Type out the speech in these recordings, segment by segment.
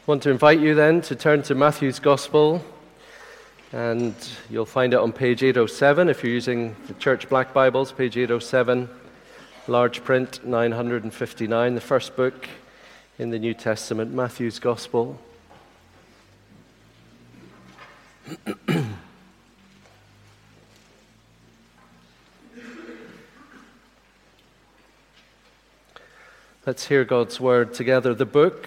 I want to invite you then to turn to Matthew's Gospel, and you'll find it on page 807 if you're using the Church Black Bibles, page 807, large print 959, the first book in the New Testament, Matthew's Gospel. Let's hear God's word together. The book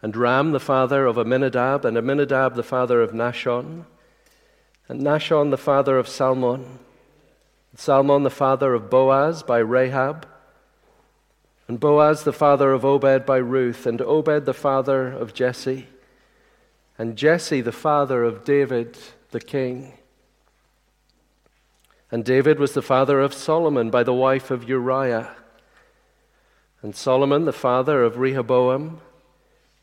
and Ram the father of Amminadab, and Amminadab the father of Nahshon, and Nahshon the father of Salmon, and Salmon the father of Boaz by Rahab, and Boaz the father of Obed by Ruth, and Obed the father of Jesse, and Jesse the father of David the king. And David was the father of Solomon by the wife of Uriah, and Solomon the father of Rehoboam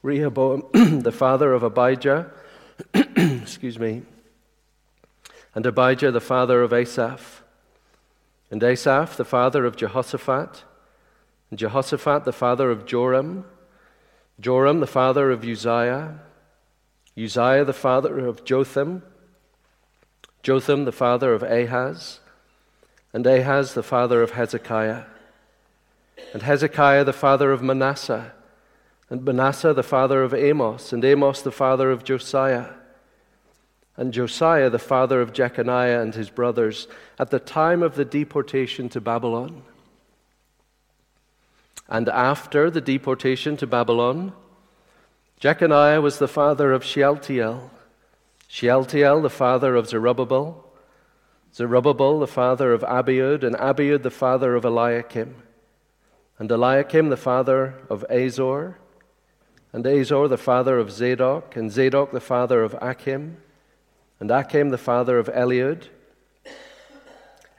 Rehoboam, the father of Abijah, excuse me, and Abijah, the father of Asaph, and Asaph, the father of Jehoshaphat, and Jehoshaphat, the father of Joram, Joram, the father of Uzziah, Uzziah, the father of Jotham, Jotham, the father of Ahaz, and Ahaz, the father of Hezekiah, and Hezekiah, the father of Manasseh and Manasseh the father of Amos, and Amos the father of Josiah, and Josiah the father of Jeconiah and his brothers at the time of the deportation to Babylon. And after the deportation to Babylon, Jeconiah was the father of Shealtiel, Shealtiel the father of Zerubbabel, Zerubbabel the father of Abiud, and Abiud the father of Eliakim, and Eliakim the father of Azor, and Azor the father of Zadok, and Zadok the father of Achim, and Achim the father of Eliud,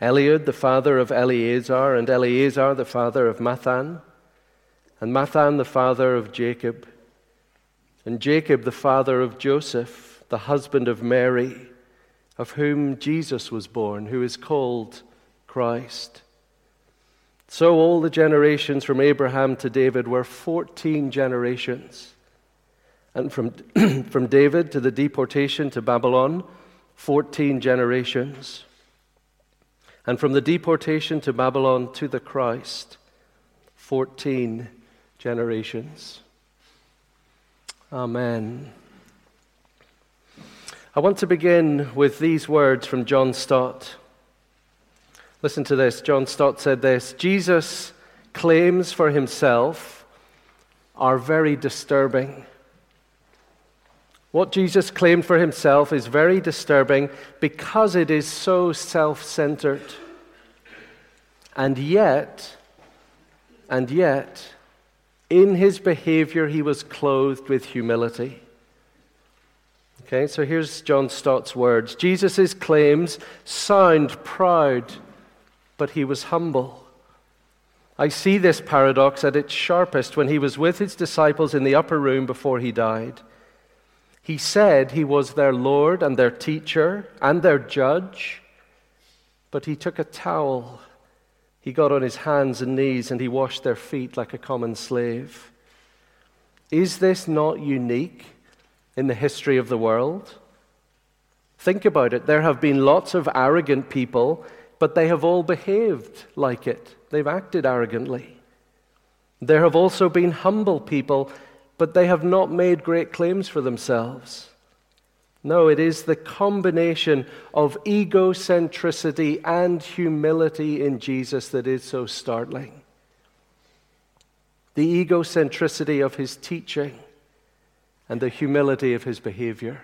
Eliud the father of Eleazar, and Eleazar the father of Matthan, and Matthan the father of Jacob, and Jacob the father of Joseph, the husband of Mary, of whom Jesus was born, who is called Christ. So all the generations from Abraham to David were 14 generations. And from, from David to the deportation to Babylon, 14 generations. And from the deportation to Babylon to the Christ, 14 generations. Amen. I want to begin with these words from John Stott. Listen to this. John Stott said this Jesus' claims for himself are very disturbing. What Jesus claimed for himself is very disturbing because it is so self centered. And yet, and yet, in his behavior, he was clothed with humility. Okay, so here's John Stott's words Jesus' claims sound proud but he was humble. I see this paradox at its sharpest when he was with his disciples in the upper room before he died. He said he was their Lord and their teacher and their judge, but he took a towel. He got on his hands and knees and he washed their feet like a common slave. Is this not unique in the history of the world? Think about it. There have been lots of arrogant people but they have all behaved like it. They've acted arrogantly. There have also been humble people, but they have not made great claims for themselves. No, it is the combination of egocentricity and humility in Jesus that is so startling. The egocentricity of his teaching and the humility of his behavior.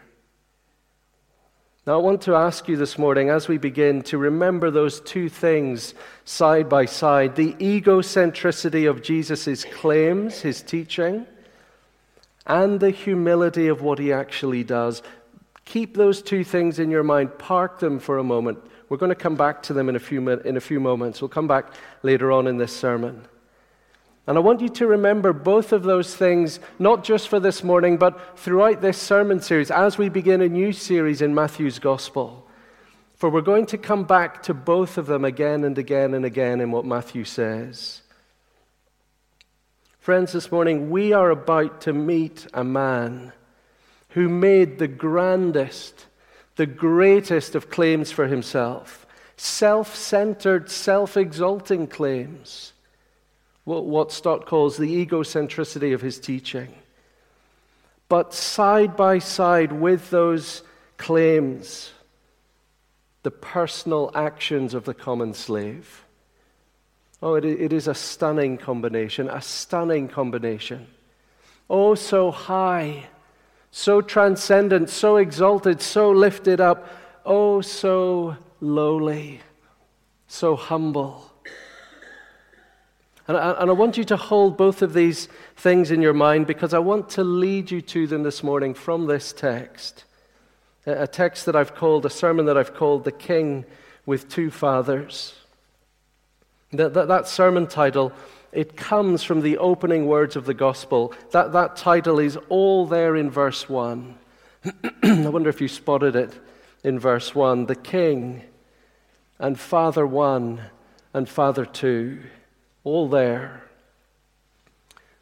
Now, I want to ask you this morning, as we begin, to remember those two things side by side the egocentricity of Jesus' claims, his teaching, and the humility of what he actually does. Keep those two things in your mind, park them for a moment. We're going to come back to them in a few, in a few moments. We'll come back later on in this sermon. And I want you to remember both of those things, not just for this morning, but throughout this sermon series as we begin a new series in Matthew's Gospel. For we're going to come back to both of them again and again and again in what Matthew says. Friends, this morning we are about to meet a man who made the grandest, the greatest of claims for himself self centered, self exalting claims. What Stott calls the egocentricity of his teaching. But side by side with those claims, the personal actions of the common slave. Oh, it, it is a stunning combination, a stunning combination. Oh, so high so transcendent, so exalted, so lifted up, oh, so lowly, so humble. And I, and I, want you to hold both of these things in your mind because I want to lead you to them this morning from this text. A text that I've called, a sermon that I've called The King with Two Fathers. That, that, that sermon title it comes from the opening words of the gospel. That, that title is all there in verse 1. I wonder if you spotted it in verse 1. The King and Father 1 and Father 2, all there.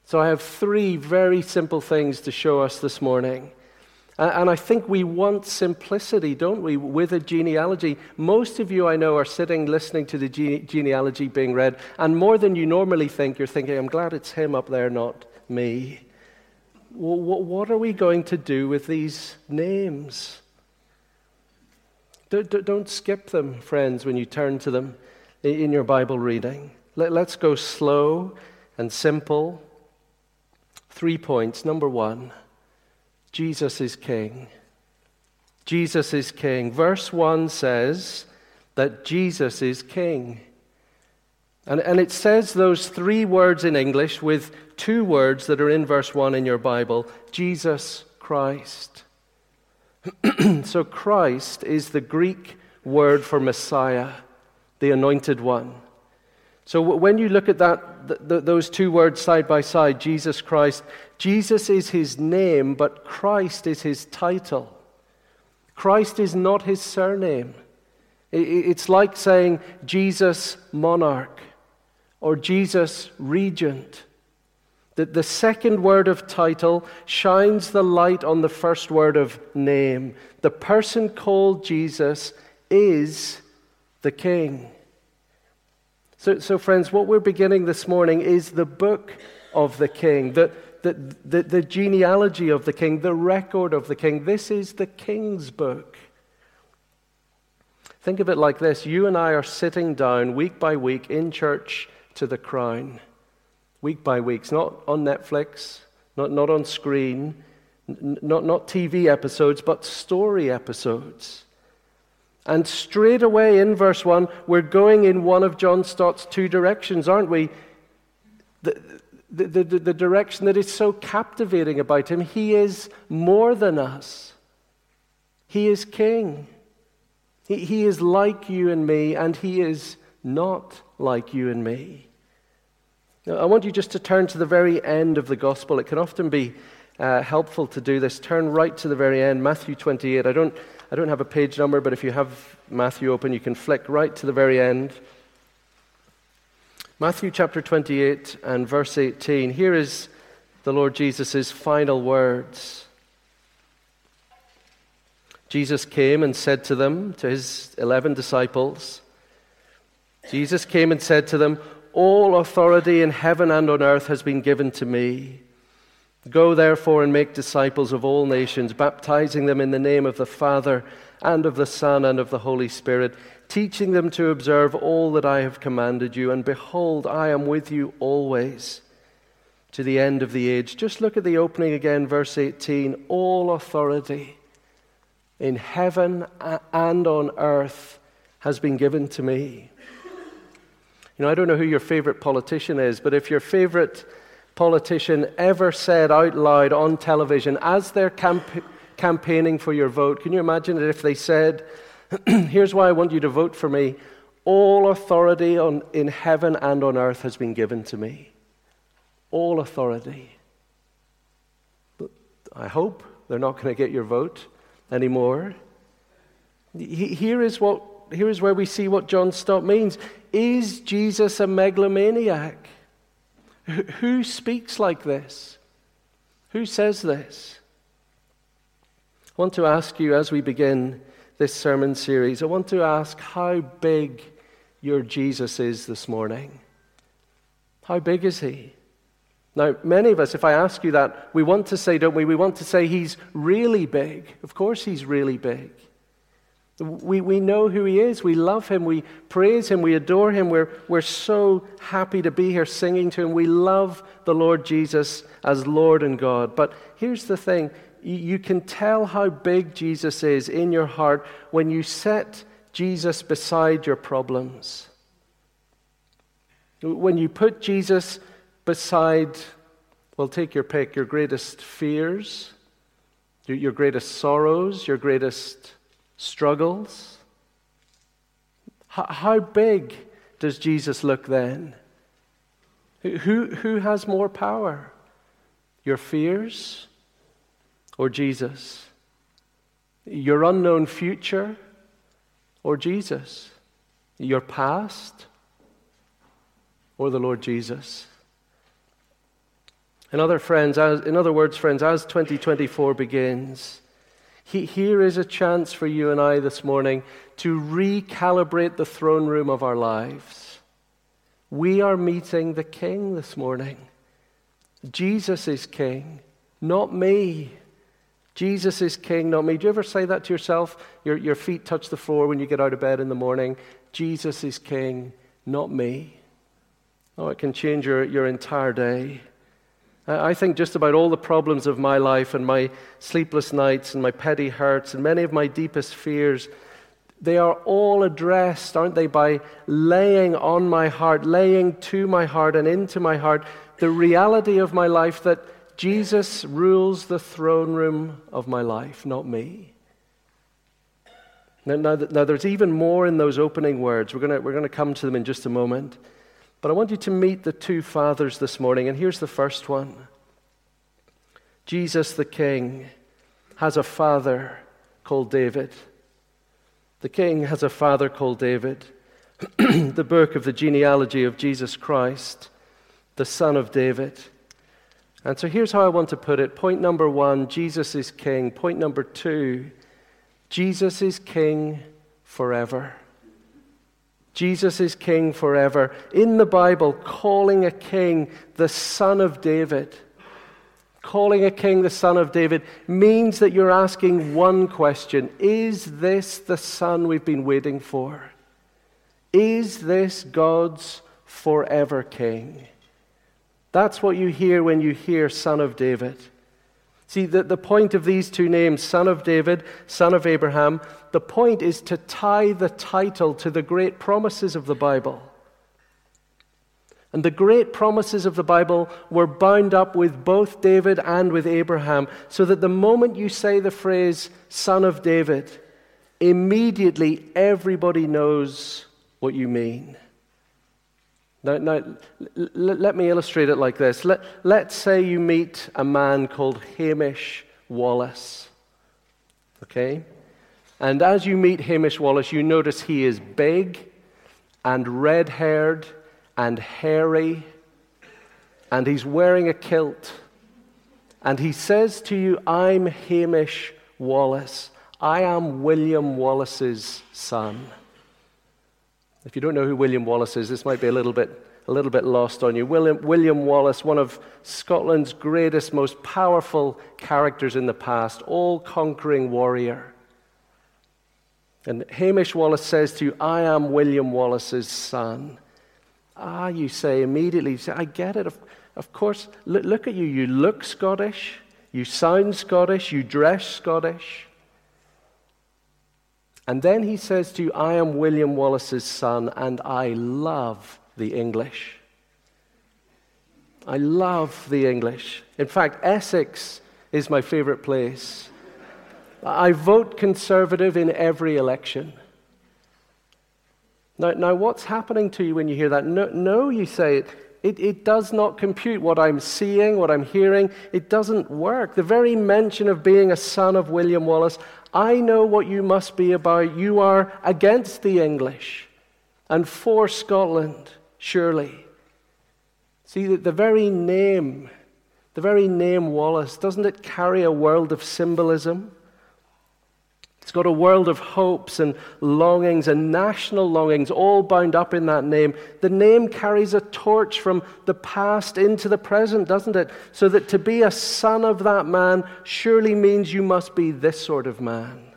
So I have three very simple things to show us this morning. And I think we want simplicity, don't we, with a genealogy. Most of you I know are sitting listening to the gene- genealogy being read, and more than you normally think, you're thinking, I'm glad it's him up there, not me. Well, what are we going to do with these names? Don't skip them, friends, when you turn to them in your Bible reading. Let's go slow and simple. Three points. Number one. Jesus is king. Jesus is king. Verse 1 says that Jesus is king. And, and it says those three words in English with two words that are in verse 1 in your Bible Jesus Christ. so, Christ is the Greek word for Messiah, the anointed one. So, when you look at that, th- th- those two words side by side, Jesus Christ, Jesus is his name, but Christ is his title. Christ is not his surname. It's like saying Jesus monarch or Jesus regent. That the second word of title shines the light on the first word of name. The person called Jesus is the King. So, so friends, what we're beginning this morning is the book of the King. That the, the, the genealogy of the king, the record of the king. This is the king's book. Think of it like this you and I are sitting down week by week in church to the crown. Week by week. Not on Netflix, not, not on screen, not, not TV episodes, but story episodes. And straight away in verse 1, we're going in one of John Stott's two directions, aren't we? The, the, the, the direction that is so captivating about him. He is more than us, he is king. He, he is like you and me, and he is not like you and me. Now, I want you just to turn to the very end of the gospel. It can often be uh, helpful to do this. Turn right to the very end, Matthew 28. I don't, I don't have a page number, but if you have Matthew open, you can flick right to the very end. Matthew chapter 28 and verse 18. Here is the Lord Jesus' final words. Jesus came and said to them, to his 11 disciples, Jesus came and said to them, All authority in heaven and on earth has been given to me. Go therefore and make disciples of all nations, baptizing them in the name of the Father and of the Son and of the Holy Spirit, teaching them to observe all that I have commanded you. And behold, I am with you always to the end of the age. Just look at the opening again, verse 18. All authority in heaven and on earth has been given to me. You know, I don't know who your favorite politician is, but if your favorite politician ever said out loud on television as they're camp- campaigning for your vote, can you imagine it if they said, Here's why I want you to vote for me. All authority on, in heaven and on earth has been given to me. All authority. But I hope they're not going to get your vote anymore. Here is, what, here is where we see what John Stott means. Is Jesus a megalomaniac? Who speaks like this? Who says this? I want to ask you as we begin this sermon series, I want to ask how big your Jesus is this morning. How big is he? Now, many of us, if I ask you that, we want to say, don't we? We want to say he's really big. Of course, he's really big. We, we know who he is. We love him. We praise him. We adore him. We're, we're so happy to be here singing to him. We love the Lord Jesus as Lord and God. But here's the thing you can tell how big Jesus is in your heart when you set Jesus beside your problems. When you put Jesus beside, well, take your pick, your greatest fears, your greatest sorrows, your greatest struggles. How big does Jesus look then? Who, who has more power? Your fears or Jesus? Your unknown future or Jesus? Your past or the Lord Jesus? In other, friends, as, in other words, friends, as 2024 begins, he, here is a chance for you and I this morning to recalibrate the throne room of our lives. We are meeting the King this morning. Jesus is King, not me. Jesus is King, not me. Do you ever say that to yourself? Your, your feet touch the floor when you get out of bed in the morning. Jesus is King, not me. Oh, it can change your, your entire day. I think just about all the problems of my life and my sleepless nights and my petty hurts and many of my deepest fears, they are all addressed, aren't they, by laying on my heart, laying to my heart and into my heart the reality of my life that Jesus rules the throne room of my life, not me. Now, now, now there's even more in those opening words. We're going we're going to come to them in just a moment. But I want you to meet the two fathers this morning, and here's the first one Jesus the King has a father called David. The King has a father called David. the book of the genealogy of Jesus Christ, the son of David. And so here's how I want to put it. Point number one Jesus is king. Point number two Jesus is king forever. Jesus is king forever. In the Bible, calling a king the son of David, calling a king the son of David, means that you're asking one question Is this the son we've been waiting for? Is this God's forever king? That's what you hear when you hear son of David. See, the, the point of these two names, son of David, son of Abraham, the point is to tie the title to the great promises of the Bible. And the great promises of the Bible were bound up with both David and with Abraham, so that the moment you say the phrase, son of David, immediately everybody knows what you mean. Now, now l- let me illustrate it like this. Let, let's say you meet a man called Hamish Wallace. Okay? And as you meet Hamish Wallace, you notice he is big and red haired and hairy, and he's wearing a kilt. And he says to you, I'm Hamish Wallace. I am William Wallace's son. If you don't know who William Wallace is, this might be a little bit, a little bit lost on you. William, William Wallace, one of Scotland's greatest, most powerful characters in the past, all conquering warrior. And Hamish Wallace says to you, I am William Wallace's son. Ah, you say immediately, you say, I get it. Of, of course, look, look at you. You look Scottish, you sound Scottish, you dress Scottish. And then he says to you, I am William Wallace's son, and I love the English. I love the English. In fact, Essex is my favorite place. I vote conservative in every election. Now, now, what's happening to you when you hear that? No, no you say it. It, it does not compute what I'm seeing, what I'm hearing. It doesn't work. The very mention of being a son of William Wallace, I know what you must be about. You are against the English and for Scotland, surely. See, the, the very name, the very name Wallace, doesn't it carry a world of symbolism? It's got a world of hopes and longings and national longings all bound up in that name. The name carries a torch from the past into the present, doesn't it? So that to be a son of that man surely means you must be this sort of man.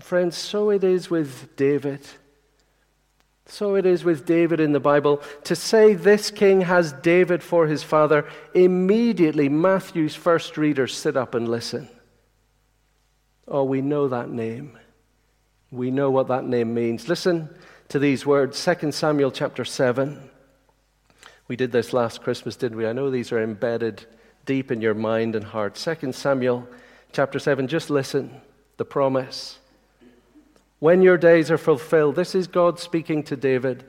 friends, so it is with David. So it is with David in the Bible. To say this king has David for his father, immediately Matthew's first readers sit up and listen. Oh, we know that name. We know what that name means. Listen to these words 2 Samuel chapter 7. We did this last Christmas, didn't we? I know these are embedded deep in your mind and heart. 2 Samuel chapter 7. Just listen. The promise. When your days are fulfilled, this is God speaking to David.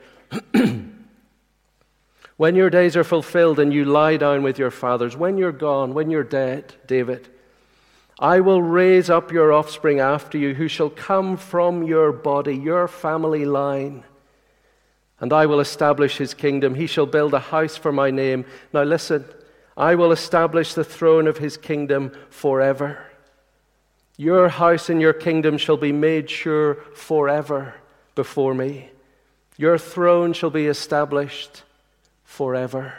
when your days are fulfilled and you lie down with your fathers, when you're gone, when you're dead, David, I will raise up your offspring after you, who shall come from your body, your family line. And I will establish his kingdom. He shall build a house for my name. Now listen, I will establish the throne of his kingdom forever. Your house and your kingdom shall be made sure forever before me. Your throne shall be established forever.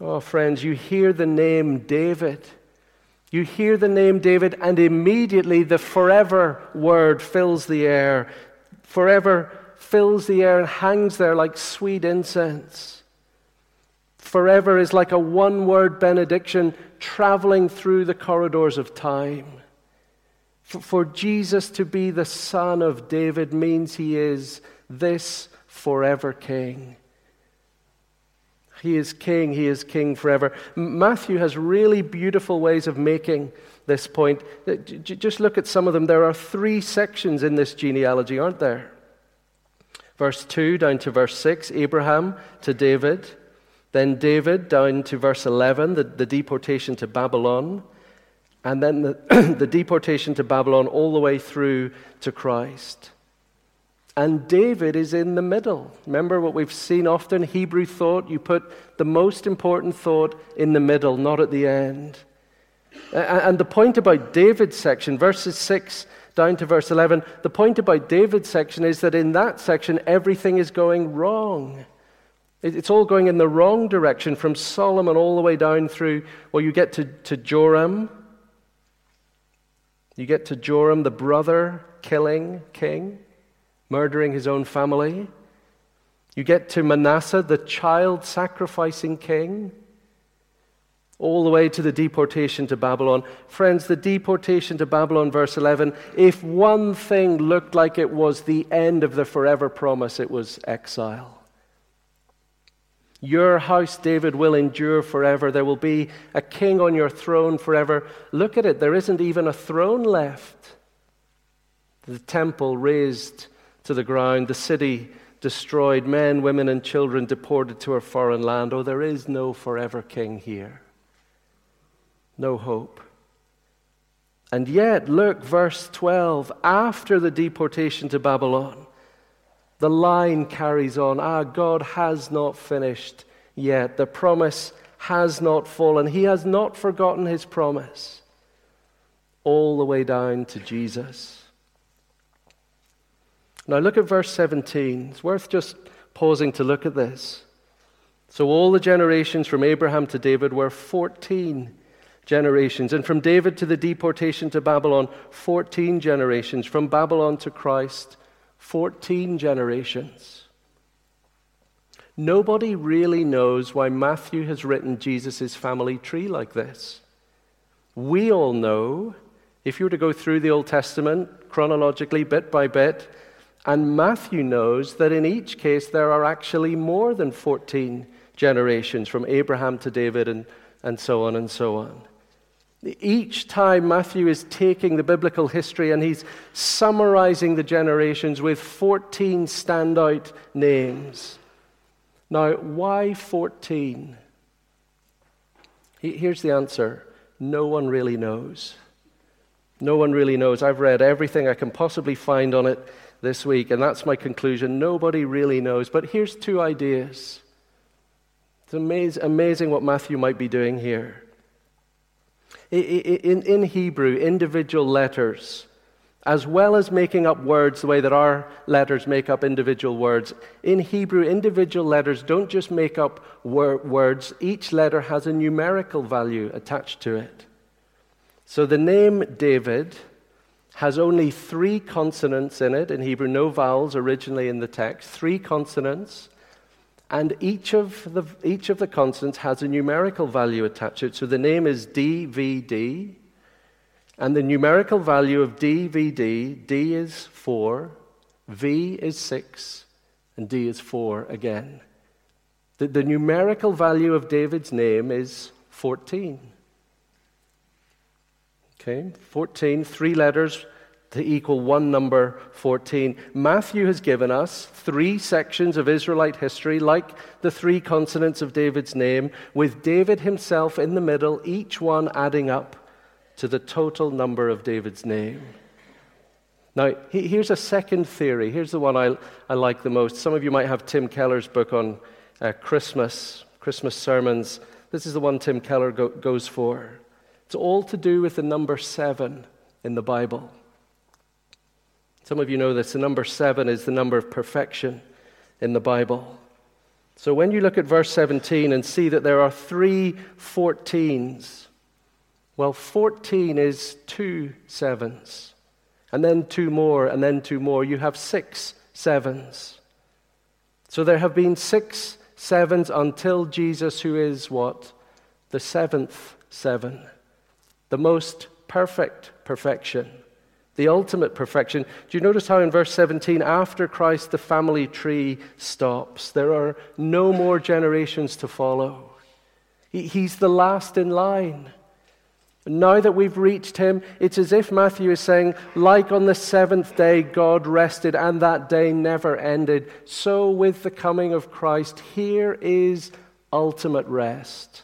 Oh, friends, you hear the name David. You hear the name David, and immediately the forever word fills the air. Forever fills the air and hangs there like sweet incense. Forever is like a one word benediction traveling through the corridors of time. For Jesus to be the son of David means he is this forever king. He is king. He is king forever. Matthew has really beautiful ways of making this point. Uh, just look at some of them. There are three sections in this genealogy, aren't there? Verse 2 down to verse 6, Abraham to David. Then David down to verse 11, the, the deportation to Babylon. And then the, the deportation to Babylon all the way through to Christ. And David is in the middle. Remember what we've seen often? Hebrew thought, you put the most important thought in the middle, not at the end. And the point about David's section, verses 6 down to verse 11, the point about David's section is that in that section, everything is going wrong. It's all going in the wrong direction from Solomon all the way down through, well, you get to, to Joram. You get to Joram, the brother killing king murdering his own family. You get to Manasseh, the child sacrificing king, all the way to the deportation to Babylon. Friends, the deportation to Babylon, verse 11, if one thing looked like it was the end of the forever promise, it was exile. Your house, David, will endure forever. There will be a king on your throne forever. Look at it, there isn't even a throne left. The temple raised to the ground, the city destroyed, men, women, and children deported to a foreign land. Oh, there is no forever king here. No hope. And yet, look, verse 12, after the deportation to Babylon, the line carries on. Ah, God has not finished yet. The promise has not fallen. He has not forgotten his promise. All the way down to Jesus. Now look at verse 17. It's worth just pausing to look at this. So, all the generations from Abraham to David were 14 generations. And from David to the deportation to Babylon, 14 generations. From Babylon to Christ, 14 generations. Nobody really knows why Matthew has written Jesus' family tree like this. We all know, if you were to go through the Old Testament chronologically, bit by bit, and Matthew knows that in each case there are actually more than 14 generations from Abraham to David and, and so on and so on. Each time Matthew is taking the biblical history and he's summarizing the generations with 14 standout names. Now, why 14? Here's the answer no one really knows. No one really knows. I've read everything I can possibly find on it this week, and that's my conclusion. Nobody really knows. But here's two ideas. It's amazing, amazing what Matthew might be doing here. In, in Hebrew, individual letters, as well as making up words the way that our letters make up individual words, in Hebrew, individual letters don't just make up wor- words, each letter has a numerical value attached to it. So the name David has only three consonants in it in Hebrew, no vowels originally in the text, three consonants. And each of, the, each of the consonants has a numerical value attached to it. So the name is DVD. And the numerical value of DVD, D is 4, V is 6, and D is 4 again. The, the numerical value of David's name is 14. Okay, 14, three letters to equal one number 14. Matthew has given us three sections of Israelite history, like the three consonants of David's name, with David himself in the middle, each one adding up to the total number of David's name. Now, here's a second theory. Here's the one I, I like the most. Some of you might have Tim Keller's book on uh, Christmas, Christmas sermons. This is the one Tim Keller go, goes for. It's all to do with the number seven in the Bible. Some of you know this. The number seven is the number of perfection in the Bible. So when you look at verse 17 and see that there are three 14s, well, 14 is two sevens, and then two more, and then two more. You have six sevens. So there have been six sevens until Jesus, who is what? The seventh seven, the most perfect perfection, the ultimate perfection. Do you notice how in verse 17, after Christ, the family tree stops? There are no more generations to follow. He's the last in line. Now that we've reached him, it's as if Matthew is saying, like on the seventh day God rested and that day never ended, so with the coming of Christ, here is ultimate rest.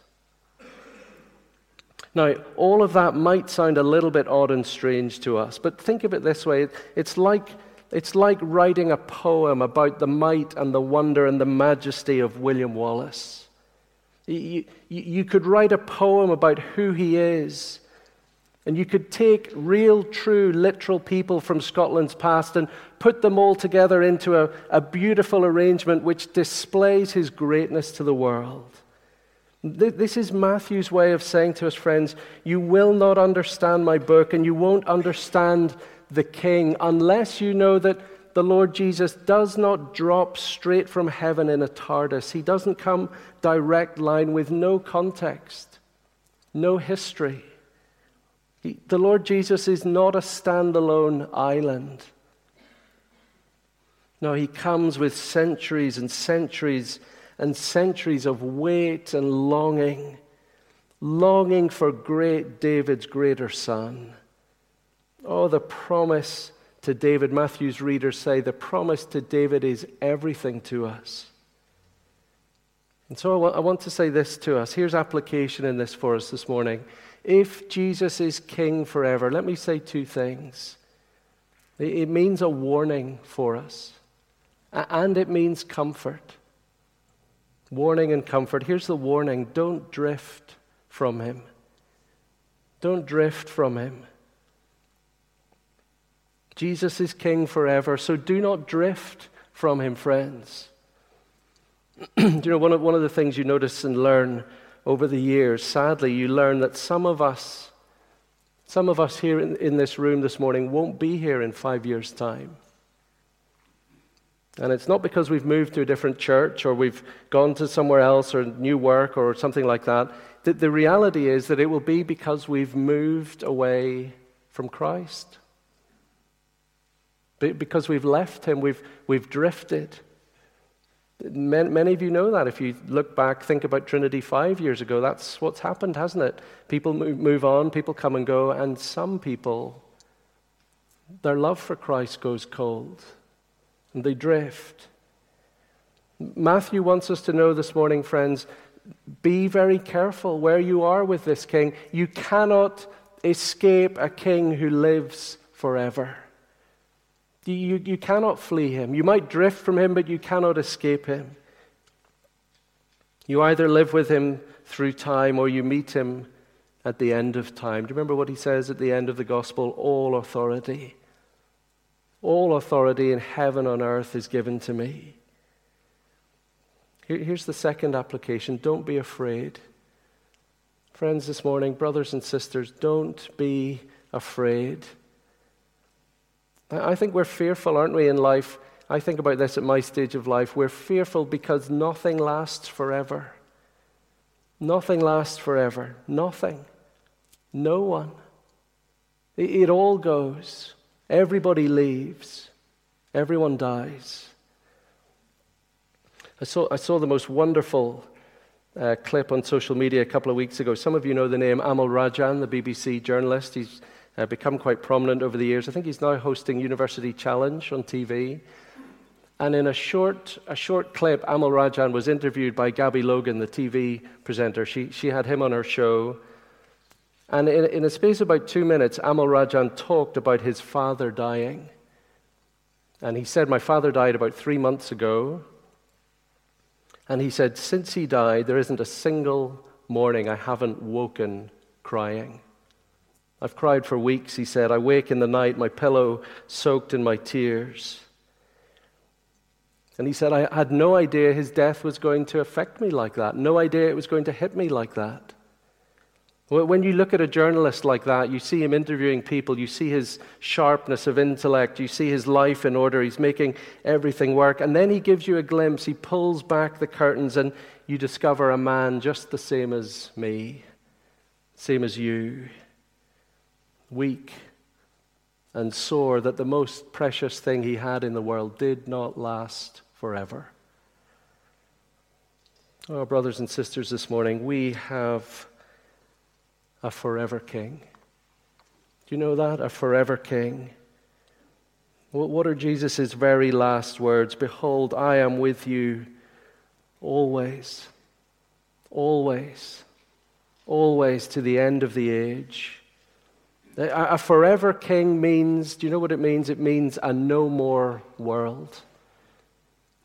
Now, all of that might sound a little bit odd and strange to us, but think of it this way it's like, it's like writing a poem about the might and the wonder and the majesty of William Wallace. You, you, could write a poem about who he is. And you could take real, true, literal people from Scotland's past and put them all together into a, a beautiful arrangement which displays his greatness to the world. This is Matthew's way of saying to us, friends, you will not understand my book and you won't understand the king unless you know that the Lord Jesus does not drop straight from heaven in a TARDIS. He doesn't come direct line with no context, no history. He, the Lord Jesus is not a standalone island. No, he comes with centuries and centuries and centuries of wait and longing, longing for great David's greater son. Oh, the promise to David, Matthew's readers say, the promise to David is everything to us. And so I want to say this to us. Here's application in this for us this morning. If Jesus is king forever, let me say two things. It means a warning for us, and it means comfort. Warning and comfort. Here's the warning don't drift from him. Don't drift from him. Jesus is king forever, so do not drift from him, friends. You know, one of, one of the things you notice and learn over the years, sadly, you learn that some of us, some of us here in, in this room this morning won't be here in five years' time. And it's not because we've moved to a different church or we've gone to somewhere else or new work or something like that. The, the reality is that it will be because we've moved away from Christ. Because we've left Him, we've, we've drifted. Many of you know that. If you look back, think about Trinity five years ago, that's what's happened, hasn't it? People move on, people come and go, and some people, their love for Christ goes cold and they drift. Matthew wants us to know this morning, friends, be very careful where you are with this king. You cannot escape a king who lives forever. You, you cannot flee him. You might drift from him, but you cannot escape him. You either live with him through time or you meet him at the end of time. Do you remember what he says at the end of the gospel? All authority. All authority in heaven and earth is given to me. Here's the second application don't be afraid. Friends, this morning, brothers and sisters, don't be afraid. I think we're fearful, aren't we, in life? I think about this at my stage of life. We're fearful because nothing lasts forever. Nothing lasts forever. Nothing. No one. It, all goes. Everybody leaves. Everyone dies. I saw, I saw the most wonderful uh, clip on social media a couple of weeks ago. Some of you know the name Amol Rajan, the BBC journalist. He's uh, become quite prominent over the years. I think he's now hosting University Challenge on TV. And in a short, a short clip, Amol Rajan was interviewed by Gabby Logan, the TV presenter. She, she had him on her show. And in, in a space of about two minutes, Amol Rajan talked about his father dying. And he said, My father died about three months ago. And he said, Since he died, there isn't a single morning I haven't woken crying. I've cried for weeks, he said. I wake in the night, my pillow soaked in my tears. And he said, I had no idea his death was going to affect me like that, no idea it was going to hit me like that. When you look at a journalist like that, you see him interviewing people, you see his sharpness of intellect, you see his life in order, he's making everything work. And then he gives you a glimpse, he pulls back the curtains, and you discover a man just the same as me, same as you weak and sore that the most precious thing he had in the world did not last forever. Oh, brothers and sisters, this morning we have a forever king. Do you know that? A forever king. What are Jesus' very last words? Behold, I am with you always, always, always to the end of the age. A forever king means, do you know what it means? It means a no more world.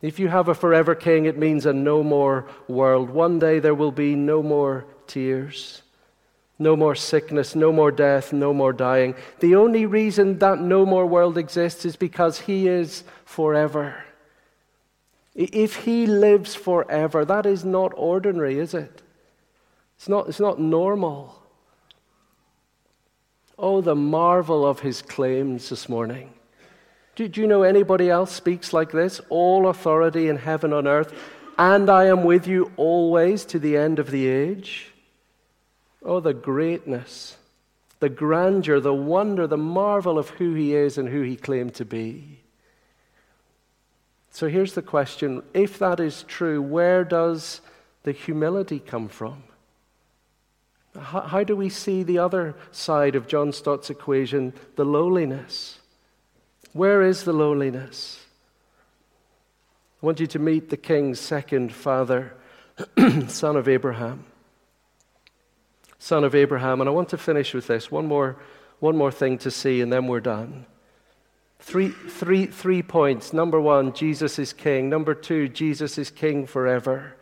If you have a forever king, it means a no more world. One day there will be no more tears, no more sickness, no more death, no more dying. The only reason that no more world exists is because he is forever. If he lives forever, that is not ordinary, is it? It's not, it's not normal. Oh, the marvel of his claims this morning. Do, do, you know anybody else speaks like this? All authority in heaven and earth, and I am with you always to the end of the age. Oh, the greatness, the grandeur, the wonder, the marvel of who he is and who he claimed to be. So here's the question if that is true, where does the humility come from? How, how do we see the other side of John Stott's equation, the lowliness? Where is the lowliness? I want you to meet the king's second father, son of Abraham. Son of Abraham. And I want to finish with this. One more, one more thing to see, and then we're done. Three, three, three points. Number one, Jesus is king. Number two, Jesus is king forever.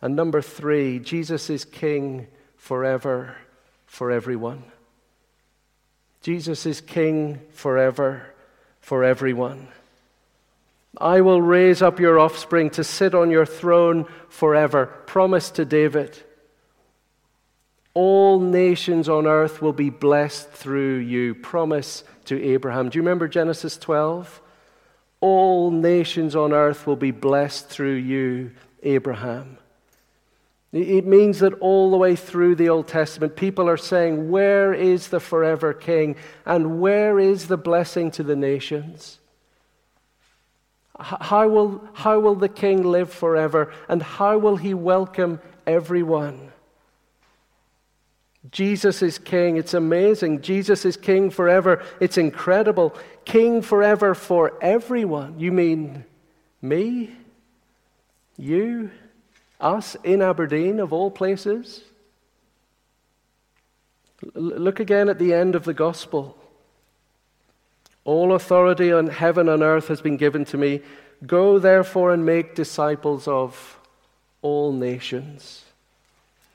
And number three, Jesus is king forever for everyone. Jesus is King forever for everyone. I will raise up your offspring to sit on your throne forever. Promise to David. All nations on earth will be blessed through you. Promise to Abraham. Do you remember Genesis 12? All nations on earth will be blessed through you, Abraham. It means that all the way through the Old Testament, people are saying, Where is the forever king? And where is the blessing to the nations? How will, how will the king live forever? And how will he welcome everyone? Jesus is king. It's amazing. Jesus is king forever. It's incredible. King forever for everyone. You mean me? You? Us in Aberdeen, of all places? Look again at the end of the gospel. All authority on heaven and earth has been given to me. Go therefore and make disciples of all nations.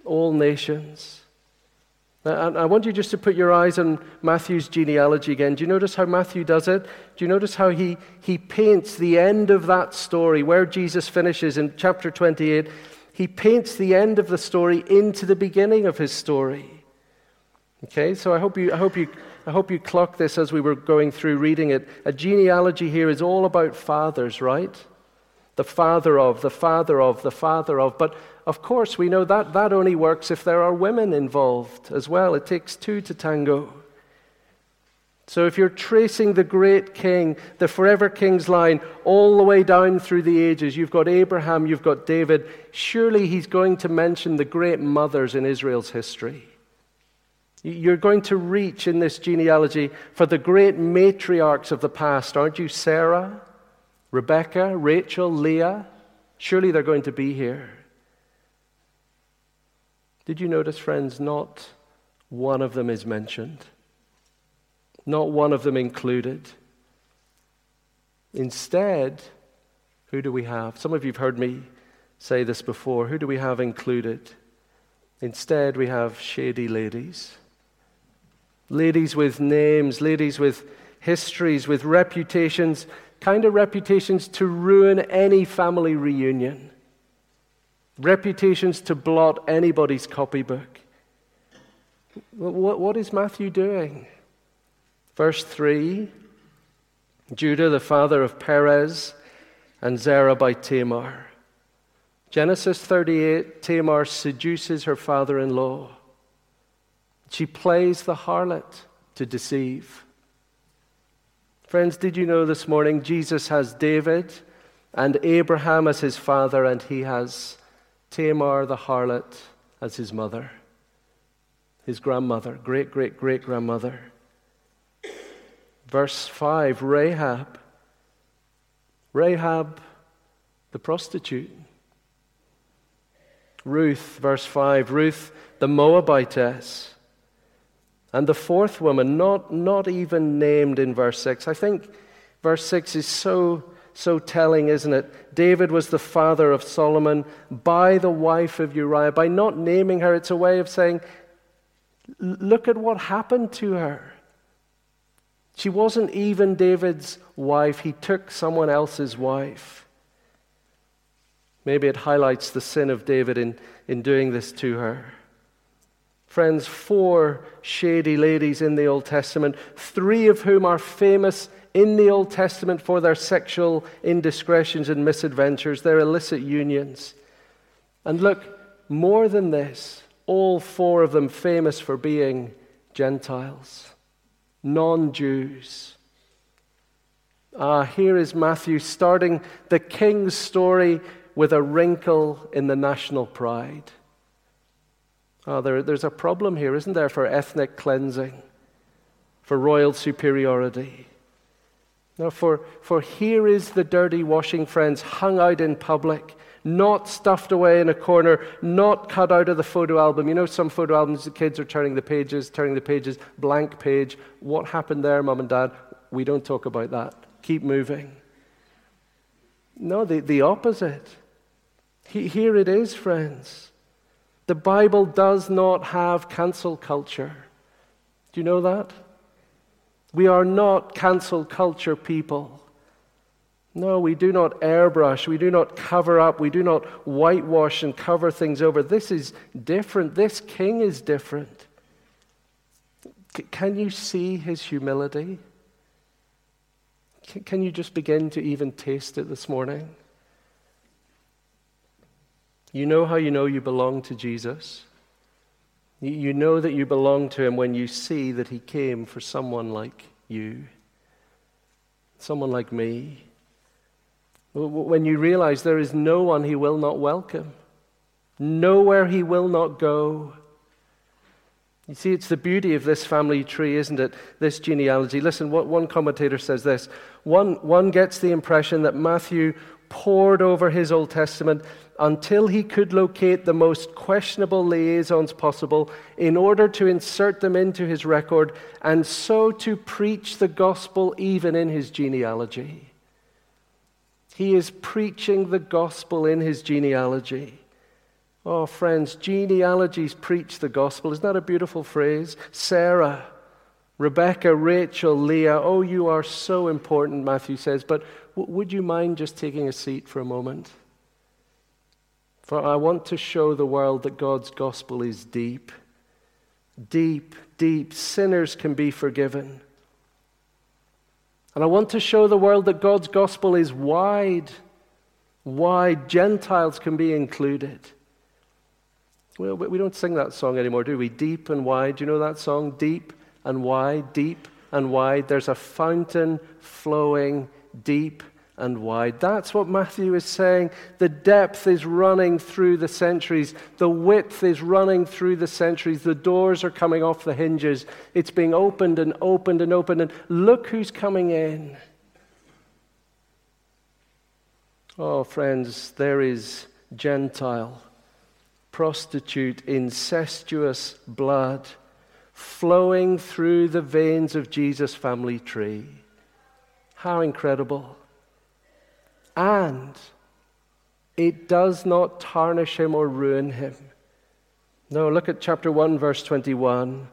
All nations. Uh, and I want you just to put your eyes on Matthew's genealogy again. Do you notice how Matthew does it? Do you notice how he, he paints the end of that story, where Jesus finishes in chapter 28? He paints the end of the story into the beginning of his story. Okay, so I hope you, I hope you I hope you clocked this as we were going through reading it. A genealogy here is all about fathers, right? The father of, the father of, the father of. But of course, we know that that only works if there are women involved as well. It takes two to tango. So if you're tracing the great king, the forever king's line, all the way down through the ages, you've got Abraham, you've got David, surely he's going to mention the great mothers in Israel's history. You're going to reach in this genealogy for the great matriarchs of the past, aren't you? Sarah, Rebecca, Rachel, Leah. Surely they're going to be here. Did you notice, friends, not one of them is mentioned? Not one of them included. Instead, who do we have? Some of you have heard me say this before. Who do we have included? Instead, we have shady ladies. Ladies with names, ladies with histories, with reputations, kind of reputations to ruin any family reunion, reputations to blot anybody's copybook. What, is Matthew doing? Verse 3 Judah, the father of Perez, and Zerah by Tamar. Genesis 38 Tamar seduces her father in law. She plays the harlot to deceive. Friends, did you know this morning Jesus has David and Abraham as his father, and he has Tamar the harlot as his mother, his grandmother, great great great grandmother. Verse 5 Rahab. Rahab the prostitute. Ruth, verse 5 Ruth the Moabitess. And the fourth woman, not, not even named in verse 6. I think verse 6 is so, so telling, isn't it? David was the father of Solomon by the wife of Uriah. By not naming her, it's a way of saying, look at what happened to her. She wasn't even David's wife, he took someone else's wife. Maybe it highlights the sin of David in, in doing this to her. Friends, four shady ladies in the Old Testament, three of whom are famous in the Old Testament for their sexual indiscretions and misadventures, their illicit unions. And look, more than this, all four of them famous for being Gentiles, non Jews. Ah, here is Matthew starting the king's story with a wrinkle in the national pride. Oh, there, there's a problem here, isn't there, for ethnic cleansing, for royal superiority. Now, for, for here is the dirty washing, friends, hung out in public, not stuffed away in a corner, not cut out of the photo album. You know, some photo albums, the kids are turning the pages, turning the pages, blank page. What happened there, mum and dad? We don't talk about that. Keep moving. No, the, the opposite. He, here it is, friends. The Bible does not have cancel culture. Do you know that? We are not cancel culture people. No, we do not airbrush, we do not cover up, we do not whitewash and cover things over. This is different. This king is different. C- can you see his humility? C- can you just begin to even taste it this morning? You know how you know you belong to Jesus? You know that you belong to him when you see that he came for someone like you, someone like me. When you realize there is no one he will not welcome, nowhere he will not go. You see, it's the beauty of this family tree, isn't it? This genealogy. Listen, what one commentator says this. One, one gets the impression that Matthew pored over his Old Testament until he could locate the most questionable liaisons possible in order to insert them into his record and so to preach the gospel even in his genealogy. He is preaching the gospel in his genealogy. Oh, friends, genealogies preach the gospel. Isn't that a beautiful phrase? Sarah, Rebecca, Rachel, Leah. Oh, you are so important, Matthew says. But w- would you mind just taking a seat for a moment? For I want to show the world that God's gospel is deep. Deep, deep. Sinners can be forgiven. And I want to show the world that God's gospel is wide, wide. Gentiles can be included. Well, we don't sing that song anymore, do we? Deep and wide. Do you know that song? Deep and wide, deep and wide. There's a fountain flowing deep and wide. That's what Matthew is saying. The depth is running through the centuries, the width is running through the centuries. The doors are coming off the hinges. It's being opened and opened and opened. And look who's coming in. Oh, friends, there is Gentile, prostitute, incestuous blood flowing through the veins of Jesus' family tree. How incredible! and it does not tarnish him or ruin him. No, look at chapter 1, verse 21.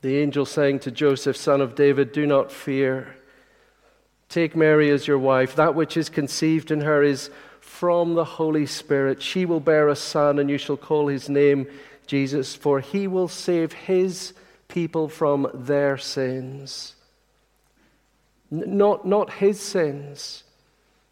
The angel saying to Joseph, son of David, Do not fear. Take Mary as your wife. That which is conceived in her is from the Holy Spirit. She will bear a son, and you shall call his name Jesus, for he will save his people from their sins. N- not, not his sins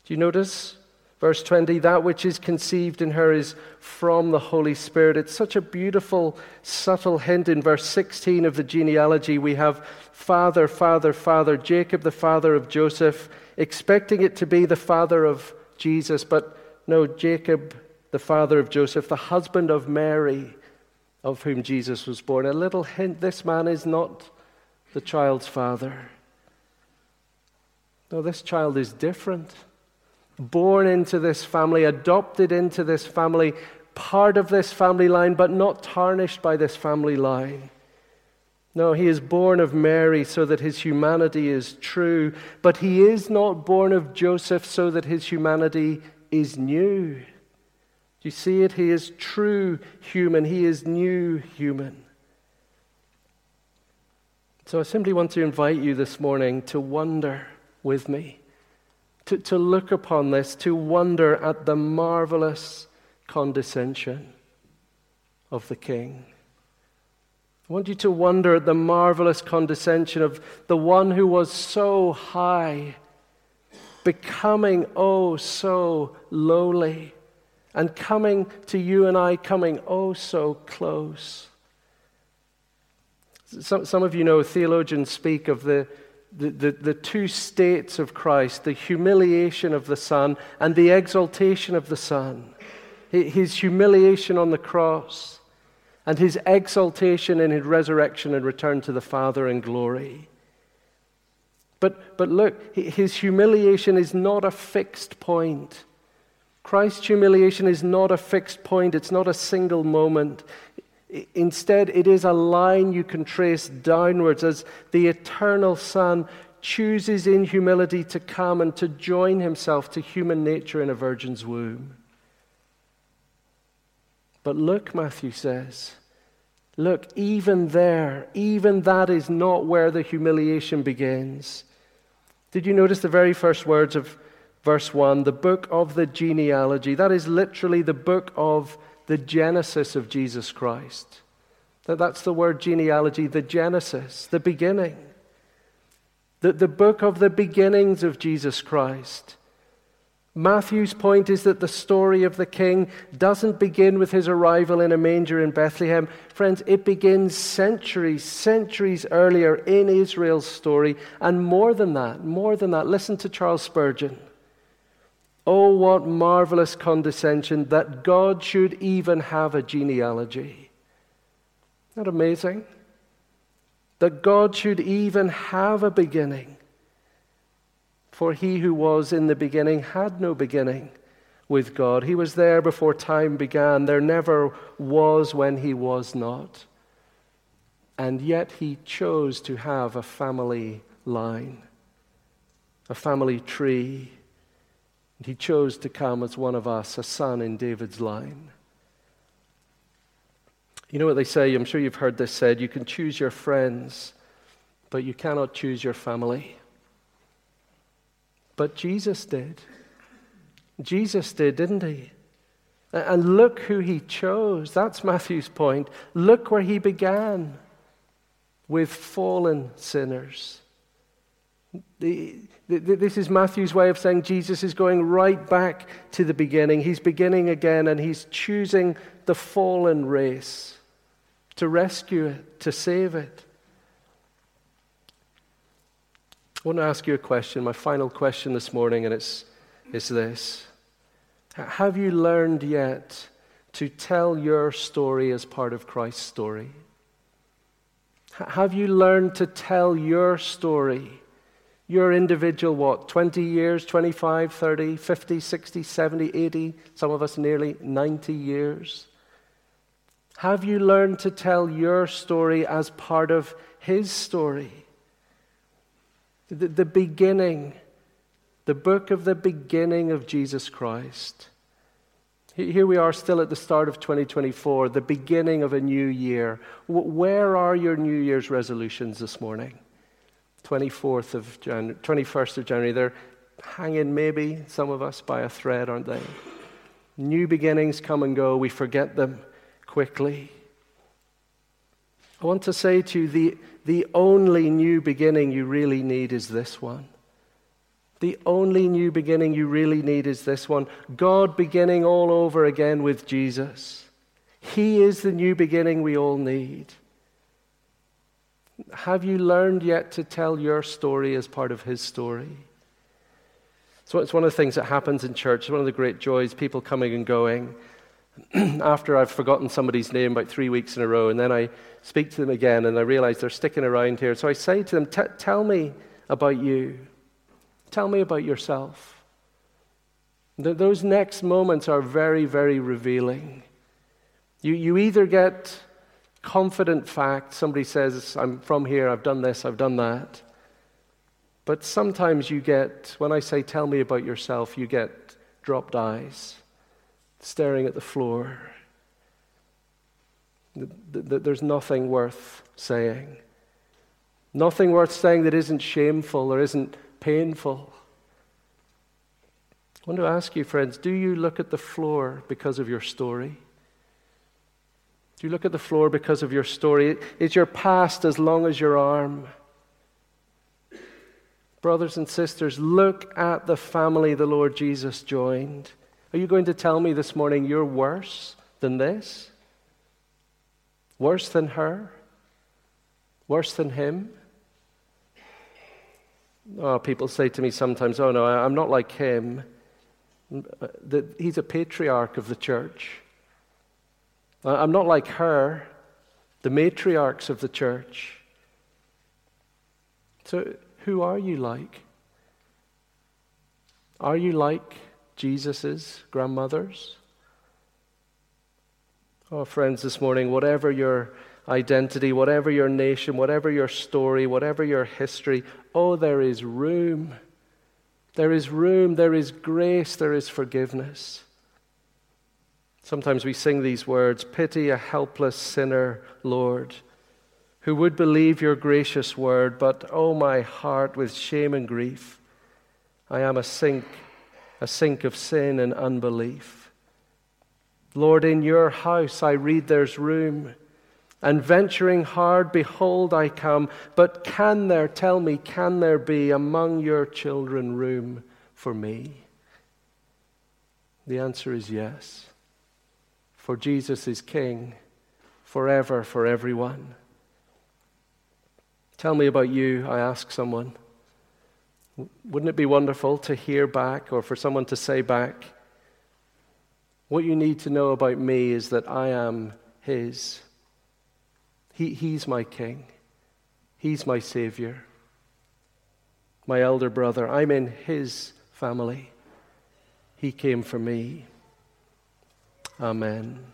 do you notice? Verse 20, that which is conceived in her is from the Holy Spirit. It's such a beautiful, subtle hint in verse 16 of the genealogy. We have father, father, father, Jacob, the father of Joseph, expecting it to be the father of Jesus, but no, Jacob, the father of Joseph, the husband of Mary, of whom Jesus was born. A little hint this man is not the child's father. No, this child is different born into this family, adopted into this family, part of this family line, but not tarnished by this family line. No, he is born of Mary so that his humanity is true, but he is not born of Joseph so that his humanity is new. Do you see it? He is true human, he is new human. So I simply want to invite you this morning to wonder with me to, to look upon this, to wonder at the marvelous condescension of the King. I want you to wonder at the marvelous condescension of the one who was so high, becoming oh so lowly, and coming to you and I, coming oh so close. Some, some of you know theologians speak of the the, the, the, two states of Christ the humiliation of the Son and the exaltation of the Son. His humiliation on the cross and his exaltation in his resurrection and return to the Father in glory. But, but look, his humiliation is not a fixed point. Christ's humiliation is not a fixed point, it's not a single moment. Instead, it is a line you can trace downwards as the eternal Son chooses in humility to come and to join himself to human nature in a virgin's womb. But look, Matthew says, look, even there, even that is not where the humiliation begins. Did you notice the very first words of verse 1? The book of the genealogy. That is literally the book of the genesis of Jesus Christ. That's the word genealogy, the genesis, the beginning. The, the book of the beginnings of Jesus Christ. Matthew's point is that the story of the king doesn't begin with his arrival in a manger in Bethlehem. Friends, it begins centuries, centuries earlier in Israel's story. And more than that, more than that, listen to Charles Spurgeon. Oh, what marvelous condescension that God should even have a genealogy. Isn't that amazing? That God should even have a beginning. For he who was in the beginning had no beginning with God. He was there before time began. There never was when he was not. And yet he chose to have a family line, a family tree. He chose to come as one of us, a son in David's line. You know what they say? I'm sure you've heard this said you can choose your friends, but you cannot choose your family. But Jesus did. Jesus did, didn't he? And look who he chose. That's Matthew's point. Look where he began with fallen sinners. The, this is Matthew's way of saying Jesus is going right back to the beginning. He's beginning again and he's choosing the fallen race to rescue it, to save it. I want to ask you a question, my final question this morning, and it's, it's this Have you learned yet to tell your story as part of Christ's story? Have you learned to tell your story, your individual, what, 20 years, 25, 30, 50, 60, 70, 80, some of us nearly 90 years? Have you learned to tell your story as part of His story? the, the beginning, the book of the beginning of Jesus Christ. Here we are still at the start of 2024, the beginning of a new year. Where are your New Year's resolutions this morning? 24th of January, 21st of January. They're hanging, maybe, some of us, by a thread, aren't they? New beginnings come and go. We forget them quickly. I want to say to you the, the only new beginning you really need is this one. The only new beginning you really need is this one God beginning all over again with Jesus. He is the new beginning we all need. Have you learned yet to tell your story as part of His story? So it's one of the things that happens in church, one of the great joys, people coming and going. after I've forgotten somebody's name about three weeks in a row, and then I speak to them again and I realize they're sticking around here. So I say to them, Tell me about you. Tell me about yourself. those next moments are very, very revealing. You, you either get confident fact. somebody says, I'm from here, I've done this, I've done that. But sometimes you get, when I say, Tell me about yourself, you get dropped eyes staring at the floor. There's nothing worth saying. Nothing worth saying that isn't shameful or isn't painful. I want to ask you, friends, do you look at the floor because of your story? Do you look at the floor because of your story? Is your past as long as your arm? Brothers and sisters, look at the family the Lord Jesus joined. Are you going to tell me this morning you're worse than this? Worse than her? Worse than him? Oh, people say to me sometimes, oh no, I'm not like him. Uh, he's a patriarch of the church. I'm not like her, the matriarchs of the church. So, who are you like? Are you like Jesus' grandmothers? Oh, friends, this morning, whatever your identity, whatever your nation, whatever your story, whatever your history, oh, there is room. There is room, there is grace, there is forgiveness. Sometimes we sing these words Pity a helpless sinner, Lord, who would believe your gracious word, but oh, my heart with shame and grief I am a sink, a sink of sin and unbelief. Lord, in your house I read there's room. And venturing hard, behold, I come. But can there, tell me, can there be among your children room for me? The answer is yes. For Jesus is King forever for everyone. Tell me about you, I ask someone. Wouldn't it be wonderful to hear back or for someone to say back, What you need to know about me is that I am His. He, he's my King, He's my Savior, my elder brother. I'm in His family. He came for me. Amen.